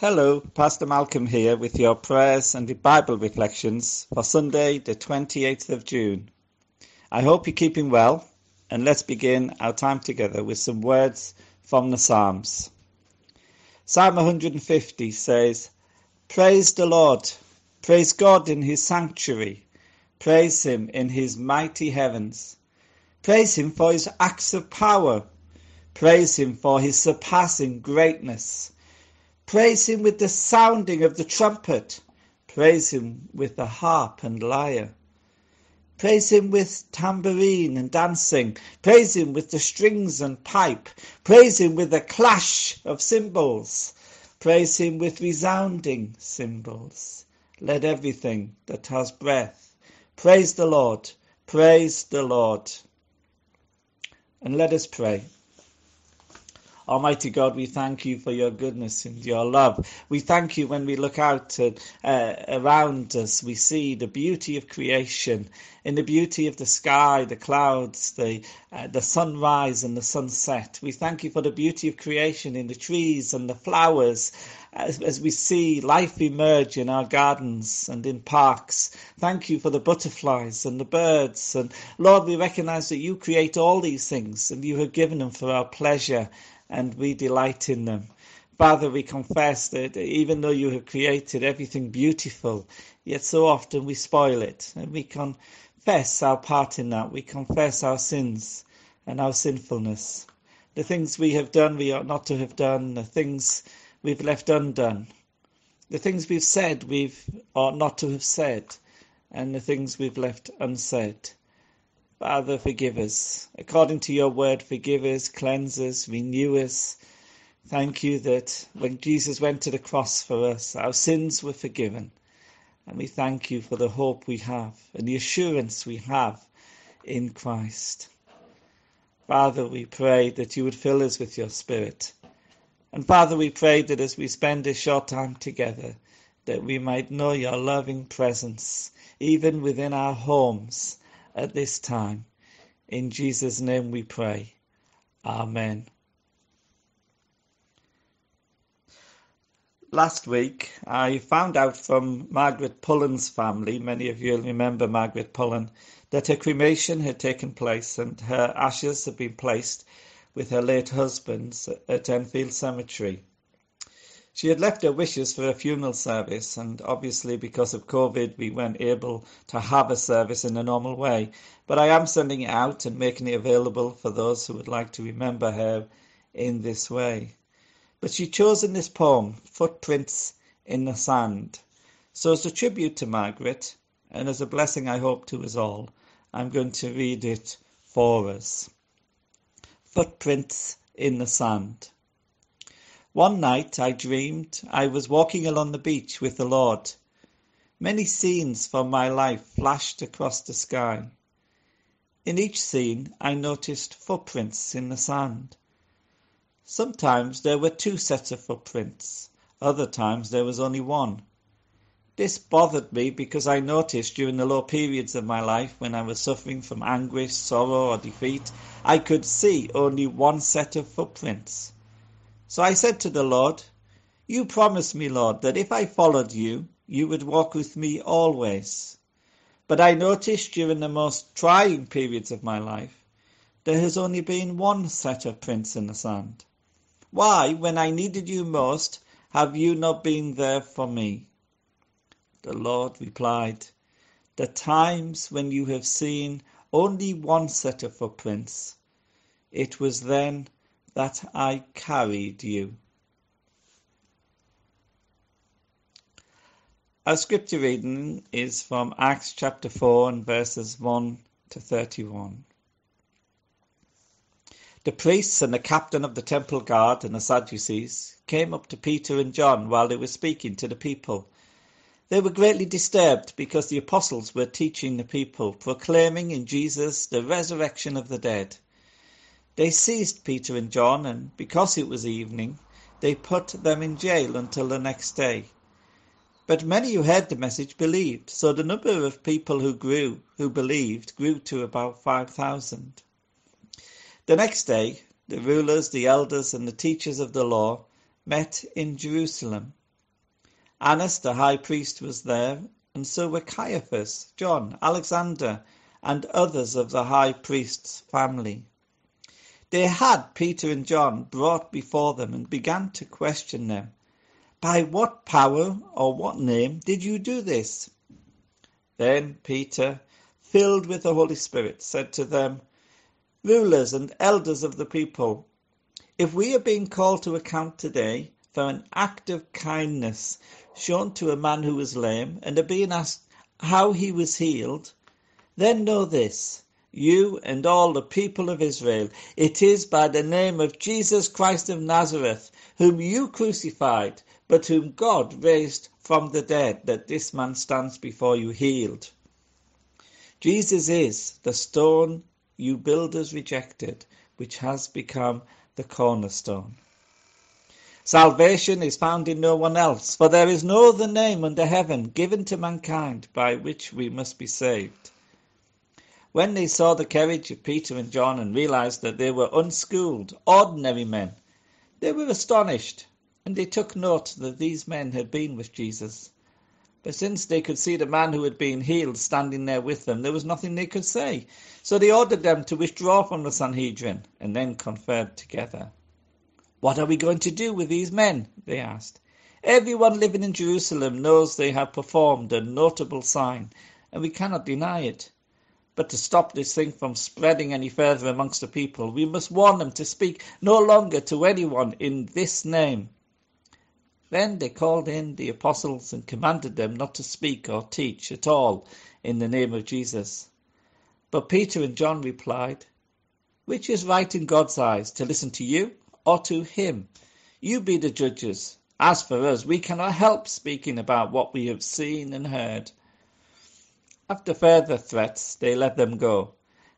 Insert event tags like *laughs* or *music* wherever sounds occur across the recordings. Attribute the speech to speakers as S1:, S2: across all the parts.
S1: Hello, Pastor Malcolm here with your prayers and the Bible reflections for Sunday, the 28th of June. I hope you're keeping well, and let's begin our time together with some words from the Psalms. Psalm 150 says, Praise the Lord, praise God in his sanctuary, praise him in his mighty heavens, praise him for his acts of power, praise him for his surpassing greatness. Praise him with the sounding of the trumpet. Praise him with the harp and lyre. Praise him with tambourine and dancing. Praise him with the strings and pipe. Praise him with the clash of cymbals. Praise him with resounding cymbals. Let everything that has breath praise the Lord. Praise the Lord. And let us pray. Almighty God, we thank you for your goodness and your love. We thank you when we look out uh, around us, we see the beauty of creation, in the beauty of the sky, the clouds, the, uh, the sunrise and the sunset. We thank you for the beauty of creation in the trees and the flowers. As, as we see life emerge in our gardens and in parks. Thank you for the butterflies and the birds. And Lord, we recognize that you create all these things and you have given them for our pleasure and we delight in them. Father, we confess that even though you have created everything beautiful, yet so often we spoil it. And we confess our part in that. We confess our sins and our sinfulness. The things we have done, we ought not to have done. The things we've left undone. The things we've said, we've ought not to have said. And the things we've left unsaid. Father, forgive us. According to your word, forgive us, cleanse us, renew us. Thank you that when Jesus went to the cross for us, our sins were forgiven. And we thank you for the hope we have and the assurance we have in Christ. Father, we pray that you would fill us with your Spirit. And Father, we pray that as we spend this short time together, that we might know your loving presence, even within our homes at this time. In Jesus' name we pray. Amen. Last week, I found out from Margaret Pullen's family, many of you will remember Margaret Pullen, that her cremation had taken place and her ashes had been placed with her late husband's at Enfield Cemetery. She had left her wishes for a funeral service, and obviously, because of COVID, we weren't able to have a service in a normal way. But I am sending it out and making it available for those who would like to remember her in this way. But she chose in this poem, Footprints in the Sand. So, as a tribute to Margaret, and as a blessing, I hope, to us all, I'm going to read it for us. Footprints in the Sand. One night I dreamed I was walking along the beach with the Lord. Many scenes from my life flashed across the sky. In each scene I noticed footprints in the sand. Sometimes there were two sets of footprints, other times there was only one. This bothered me because I noticed during the low periods of my life when I was suffering from anguish, sorrow, or defeat, I could see only one set of footprints. So I said to the Lord, You promised me, Lord, that if I followed you, you would walk with me always. But I noticed during the most trying periods of my life, there has only been one set of prints in the sand. Why, when I needed you most, have you not been there for me? The Lord replied, The times when you have seen only one set of footprints, it was then that I carried you. Our scripture reading is from Acts chapter 4 and verses 1 to 31. The priests and the captain of the temple guard and the Sadducees came up to Peter and John while they were speaking to the people. They were greatly disturbed because the apostles were teaching the people, proclaiming in Jesus the resurrection of the dead. They seized Peter and John, and because it was evening, they put them in jail until the next day. But many who heard the message believed, so the number of people who grew, who believed, grew to about 5,000. The next day, the rulers, the elders, and the teachers of the law met in Jerusalem. Annas the high priest was there, and so were Caiaphas, John, Alexander, and others of the high priest's family. They had Peter and John brought before them and began to question them. By what power or what name did you do this? Then Peter, filled with the Holy Spirit, said to them, Rulers and elders of the people, if we are being called to account today for an act of kindness shown to a man who was lame and are being asked how he was healed, then know this you and all the people of Israel, it is by the name of Jesus Christ of Nazareth, whom you crucified, but whom God raised from the dead, that this man stands before you healed. Jesus is the stone you builders rejected, which has become the cornerstone. Salvation is found in no one else, for there is no other name under heaven given to mankind by which we must be saved. When they saw the carriage of Peter and John and realized that they were unschooled, ordinary men, they were astonished, and they took note that these men had been with Jesus. But since they could see the man who had been healed standing there with them, there was nothing they could say. So they ordered them to withdraw from the Sanhedrin, and then conferred together. What are we going to do with these men? they asked. Everyone living in Jerusalem knows they have performed a notable sign, and we cannot deny it. But to stop this thing from spreading any further amongst the people, we must warn them to speak no longer to anyone in this name. Then they called in the apostles and commanded them not to speak or teach at all in the name of Jesus. But Peter and John replied, Which is right in God's eyes, to listen to you or to him? You be the judges. As for us, we cannot help speaking about what we have seen and heard. After further threats, they let them go.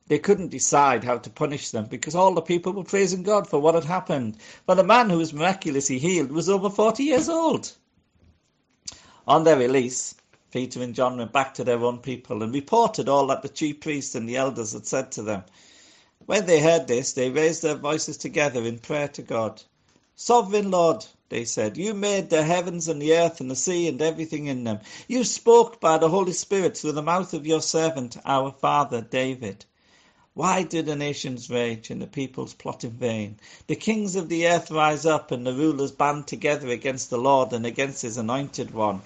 S1: They couldn't decide how to punish them because all the people were praising God for what had happened. For the man who was miraculously healed was over 40 years old. On their release, Peter and John went back to their own people and reported all that the chief priests and the elders had said to them. When they heard this, they raised their voices together in prayer to God. Sovereign Lord, they said, You made the heavens and the earth and the sea and everything in them. You spoke by the Holy Spirit through the mouth of your servant, our father David. Why do the nations rage and the peoples plot in vain? The kings of the earth rise up and the rulers band together against the Lord and against his anointed one.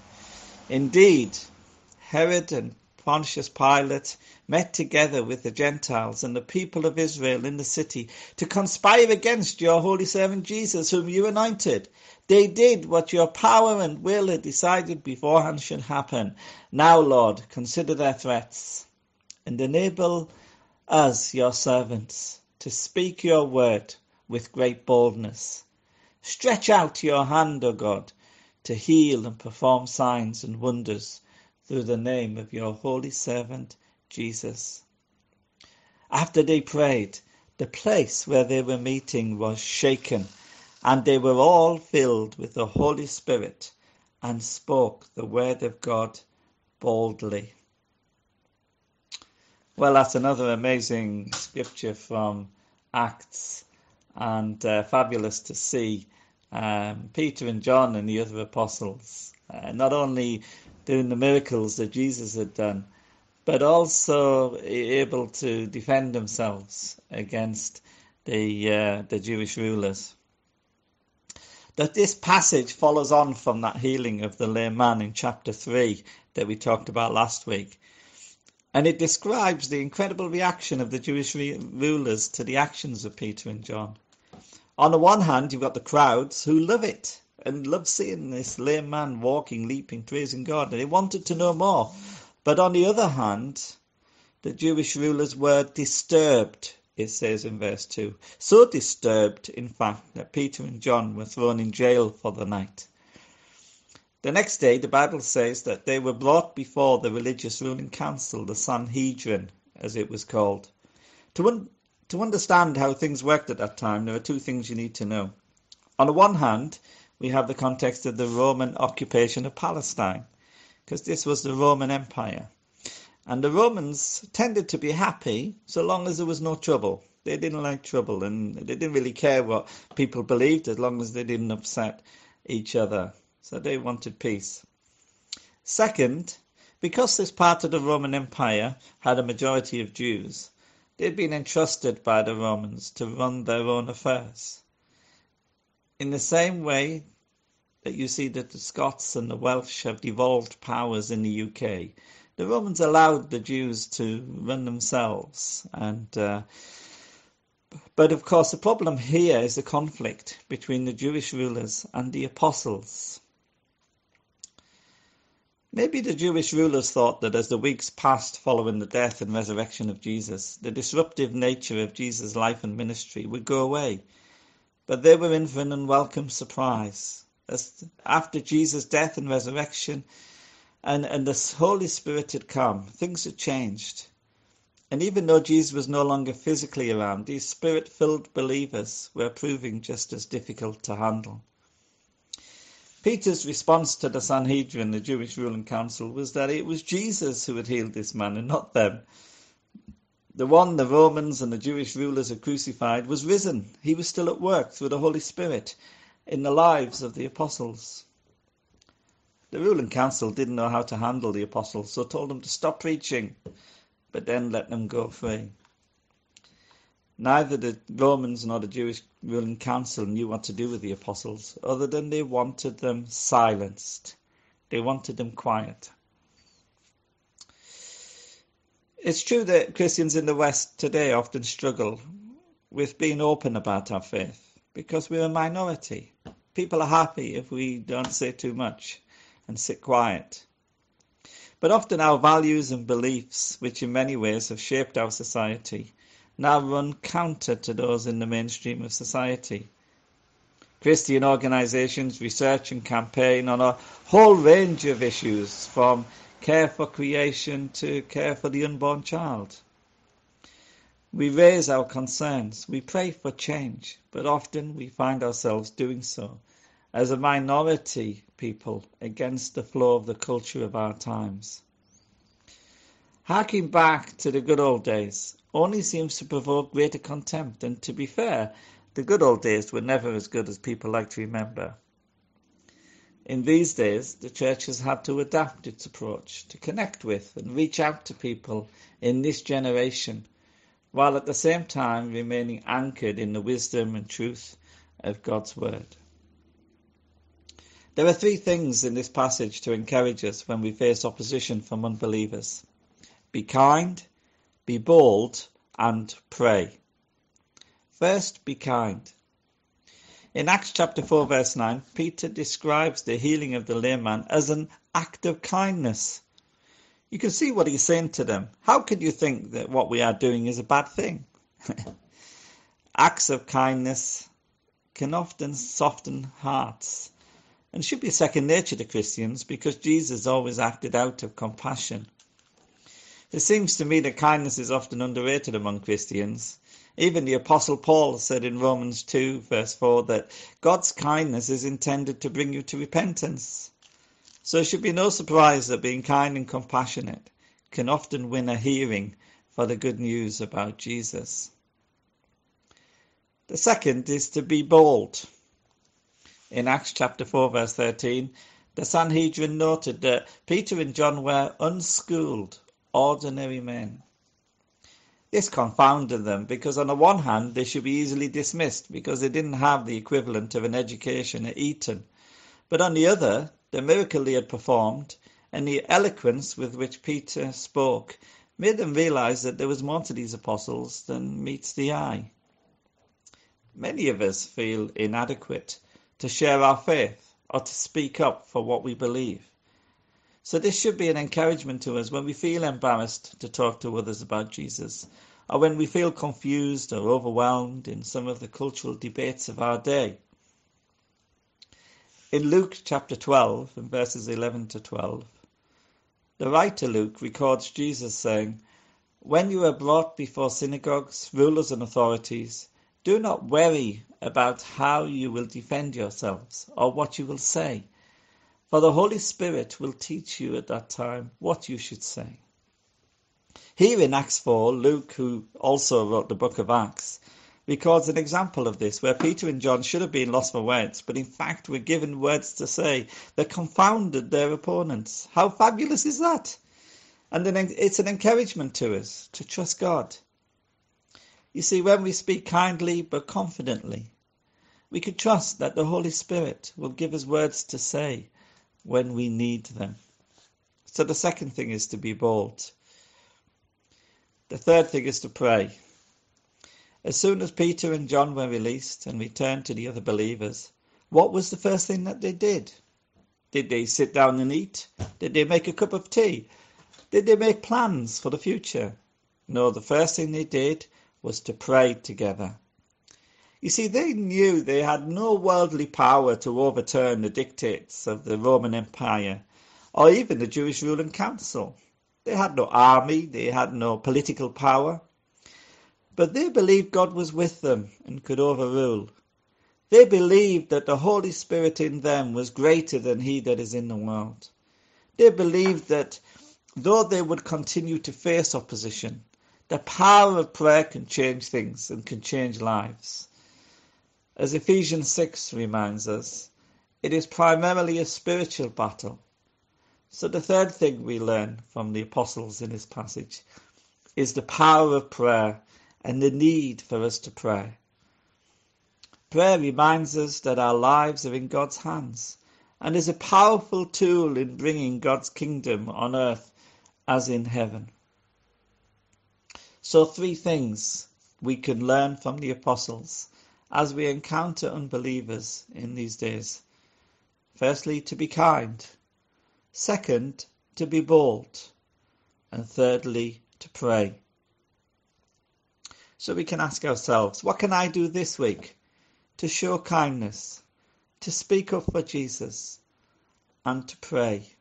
S1: Indeed, Herod and Pontius Pilate met together with the Gentiles and the people of Israel in the city to conspire against your holy servant Jesus, whom you anointed. They did what your power and will had decided beforehand should happen. Now, Lord, consider their threats and enable us, your servants, to speak your word with great boldness. Stretch out your hand, O God, to heal and perform signs and wonders through the name of your holy servant Jesus. After they prayed, the place where they were meeting was shaken and they were all filled with the Holy Spirit and spoke the word of God boldly. Well, that's another amazing scripture from Acts, and uh, fabulous to see um, Peter and John and the other apostles uh, not only doing the miracles that Jesus had done, but also able to defend themselves against the uh, the Jewish rulers that this passage follows on from that healing of the lame man in chapter 3 that we talked about last week. And it describes the incredible reaction of the Jewish rulers to the actions of Peter and John. On the one hand, you've got the crowds who love it and love seeing this lame man walking, leaping, praising God, and they wanted to know more. But on the other hand, the Jewish rulers were disturbed it says in verse 2. So disturbed, in fact, that Peter and John were thrown in jail for the night. The next day, the Bible says that they were brought before the religious ruling council, the Sanhedrin, as it was called. To, un- to understand how things worked at that time, there are two things you need to know. On the one hand, we have the context of the Roman occupation of Palestine, because this was the Roman Empire. And the Romans tended to be happy so long as there was no trouble. They didn't like trouble and they didn't really care what people believed as long as they didn't upset each other. So they wanted peace. Second, because this part of the Roman Empire had a majority of Jews, they'd been entrusted by the Romans to run their own affairs. In the same way that you see that the Scots and the Welsh have devolved powers in the UK, the Romans allowed the Jews to run themselves. And uh, but of course, the problem here is the conflict between the Jewish rulers and the apostles. Maybe the Jewish rulers thought that as the weeks passed following the death and resurrection of Jesus, the disruptive nature of Jesus' life and ministry would go away. But they were in for an unwelcome surprise. After Jesus' death and resurrection, and, and the Holy Spirit had come, things had changed. And even though Jesus was no longer physically around, these spirit filled believers were proving just as difficult to handle. Peter's response to the Sanhedrin, the Jewish ruling council, was that it was Jesus who had healed this man and not them. The one the Romans and the Jewish rulers had crucified was risen. He was still at work through the Holy Spirit in the lives of the apostles. The ruling council didn't know how to handle the apostles, so told them to stop preaching, but then let them go free. Neither the Romans nor the Jewish ruling council knew what to do with the apostles, other than they wanted them silenced. They wanted them quiet. It's true that Christians in the West today often struggle with being open about our faith because we're a minority. People are happy if we don't say too much and sit quiet. But often our values and beliefs, which in many ways have shaped our society, now run counter to those in the mainstream of society. Christian organisations research and campaign on a whole range of issues from care for creation to care for the unborn child. We raise our concerns, we pray for change, but often we find ourselves doing so as a minority people against the flow of the culture of our times. Harking back to the good old days, only seems to provoke greater contempt, and to be fair, the good old days were never as good as people like to remember. In these days, the church has had to adapt its approach to connect with and reach out to people in this generation, while at the same time remaining anchored in the wisdom and truth of God's Word. There are three things in this passage to encourage us when we face opposition from unbelievers be kind, be bold and pray. First, be kind. In Acts chapter 4, verse 9, Peter describes the healing of the lame man as an act of kindness. You can see what he's saying to them. How could you think that what we are doing is a bad thing? *laughs* Acts of kindness can often soften hearts and should be second nature to Christians because Jesus always acted out of compassion. It seems to me that kindness is often underrated among Christians. Even the Apostle Paul said in Romans 2, verse 4, that God's kindness is intended to bring you to repentance. So it should be no surprise that being kind and compassionate can often win a hearing for the good news about Jesus. The second is to be bold. In Acts chapter 4, verse 13, the Sanhedrin noted that Peter and John were unschooled ordinary men. This confounded them because, on the one hand, they should be easily dismissed because they didn't have the equivalent of an education at Eton. But on the other, the miracle he had performed and the eloquence with which Peter spoke made them realize that there was more to these apostles than meets the eye. Many of us feel inadequate to share our faith or to speak up for what we believe. So this should be an encouragement to us when we feel embarrassed to talk to others about Jesus, or when we feel confused or overwhelmed in some of the cultural debates of our day. In Luke chapter 12, and verses 11 to 12, the writer Luke records Jesus saying, When you are brought before synagogues, rulers, and authorities, do not worry about how you will defend yourselves or what you will say for the Holy Spirit will teach you at that time what you should say. Here in Acts 4, Luke, who also wrote the book of Acts, records an example of this where Peter and John should have been lost for words, but in fact were given words to say that confounded their opponents. How fabulous is that? And it's an encouragement to us to trust God. You see, when we speak kindly but confidently, we can trust that the Holy Spirit will give us words to say when we need them. So the second thing is to be bold. The third thing is to pray. As soon as Peter and John were released and returned to the other believers, what was the first thing that they did? Did they sit down and eat? Did they make a cup of tea? Did they make plans for the future? No, the first thing they did was to pray together. You see, they knew they had no worldly power to overturn the dictates of the Roman Empire or even the Jewish ruling council. They had no army, they had no political power. But they believed God was with them and could overrule. They believed that the Holy Spirit in them was greater than he that is in the world. They believed that though they would continue to face opposition, the power of prayer can change things and can change lives. As Ephesians 6 reminds us, it is primarily a spiritual battle so the third thing we learn from the apostles in this passage is the power of prayer and the need for us to pray. Prayer reminds us that our lives are in God's hands and is a powerful tool in bringing God's kingdom on earth as in heaven. So, three things we can learn from the apostles as we encounter unbelievers in these days. Firstly, to be kind. Second, to be bold. And thirdly, to pray. So we can ask ourselves, what can I do this week to show kindness, to speak up for Jesus, and to pray?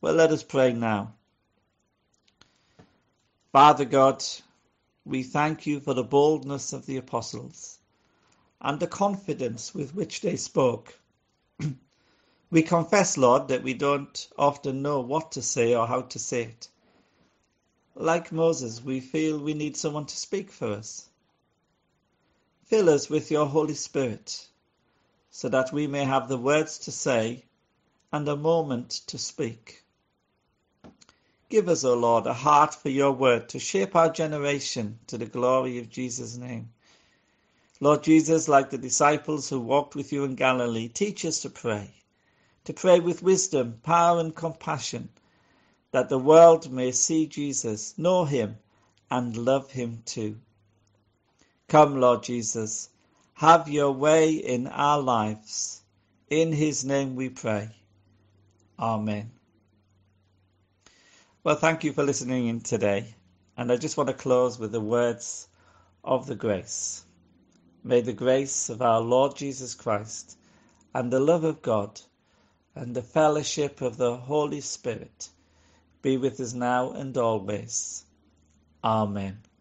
S1: Well, let us pray now. Father God, we thank you for the boldness of the apostles and the confidence with which they spoke. *clears throat* We confess, Lord, that we don't often know what to say or how to say it. Like Moses, we feel we need someone to speak for us. Fill us with your Holy Spirit so that we may have the words to say and a moment to speak. Give us, O Lord, a heart for your word to shape our generation to the glory of Jesus' name. Lord Jesus, like the disciples who walked with you in Galilee, teach us to pray to pray with wisdom, power, and compassion, that the world may see Jesus, know him, and love him too. Come, Lord Jesus, have your way in our lives. In his name we pray. Amen. Well, thank you for listening in today. And I just want to close with the words of the grace. May the grace of our Lord Jesus Christ and the love of God and the fellowship of the Holy Spirit be with us now and always. Amen.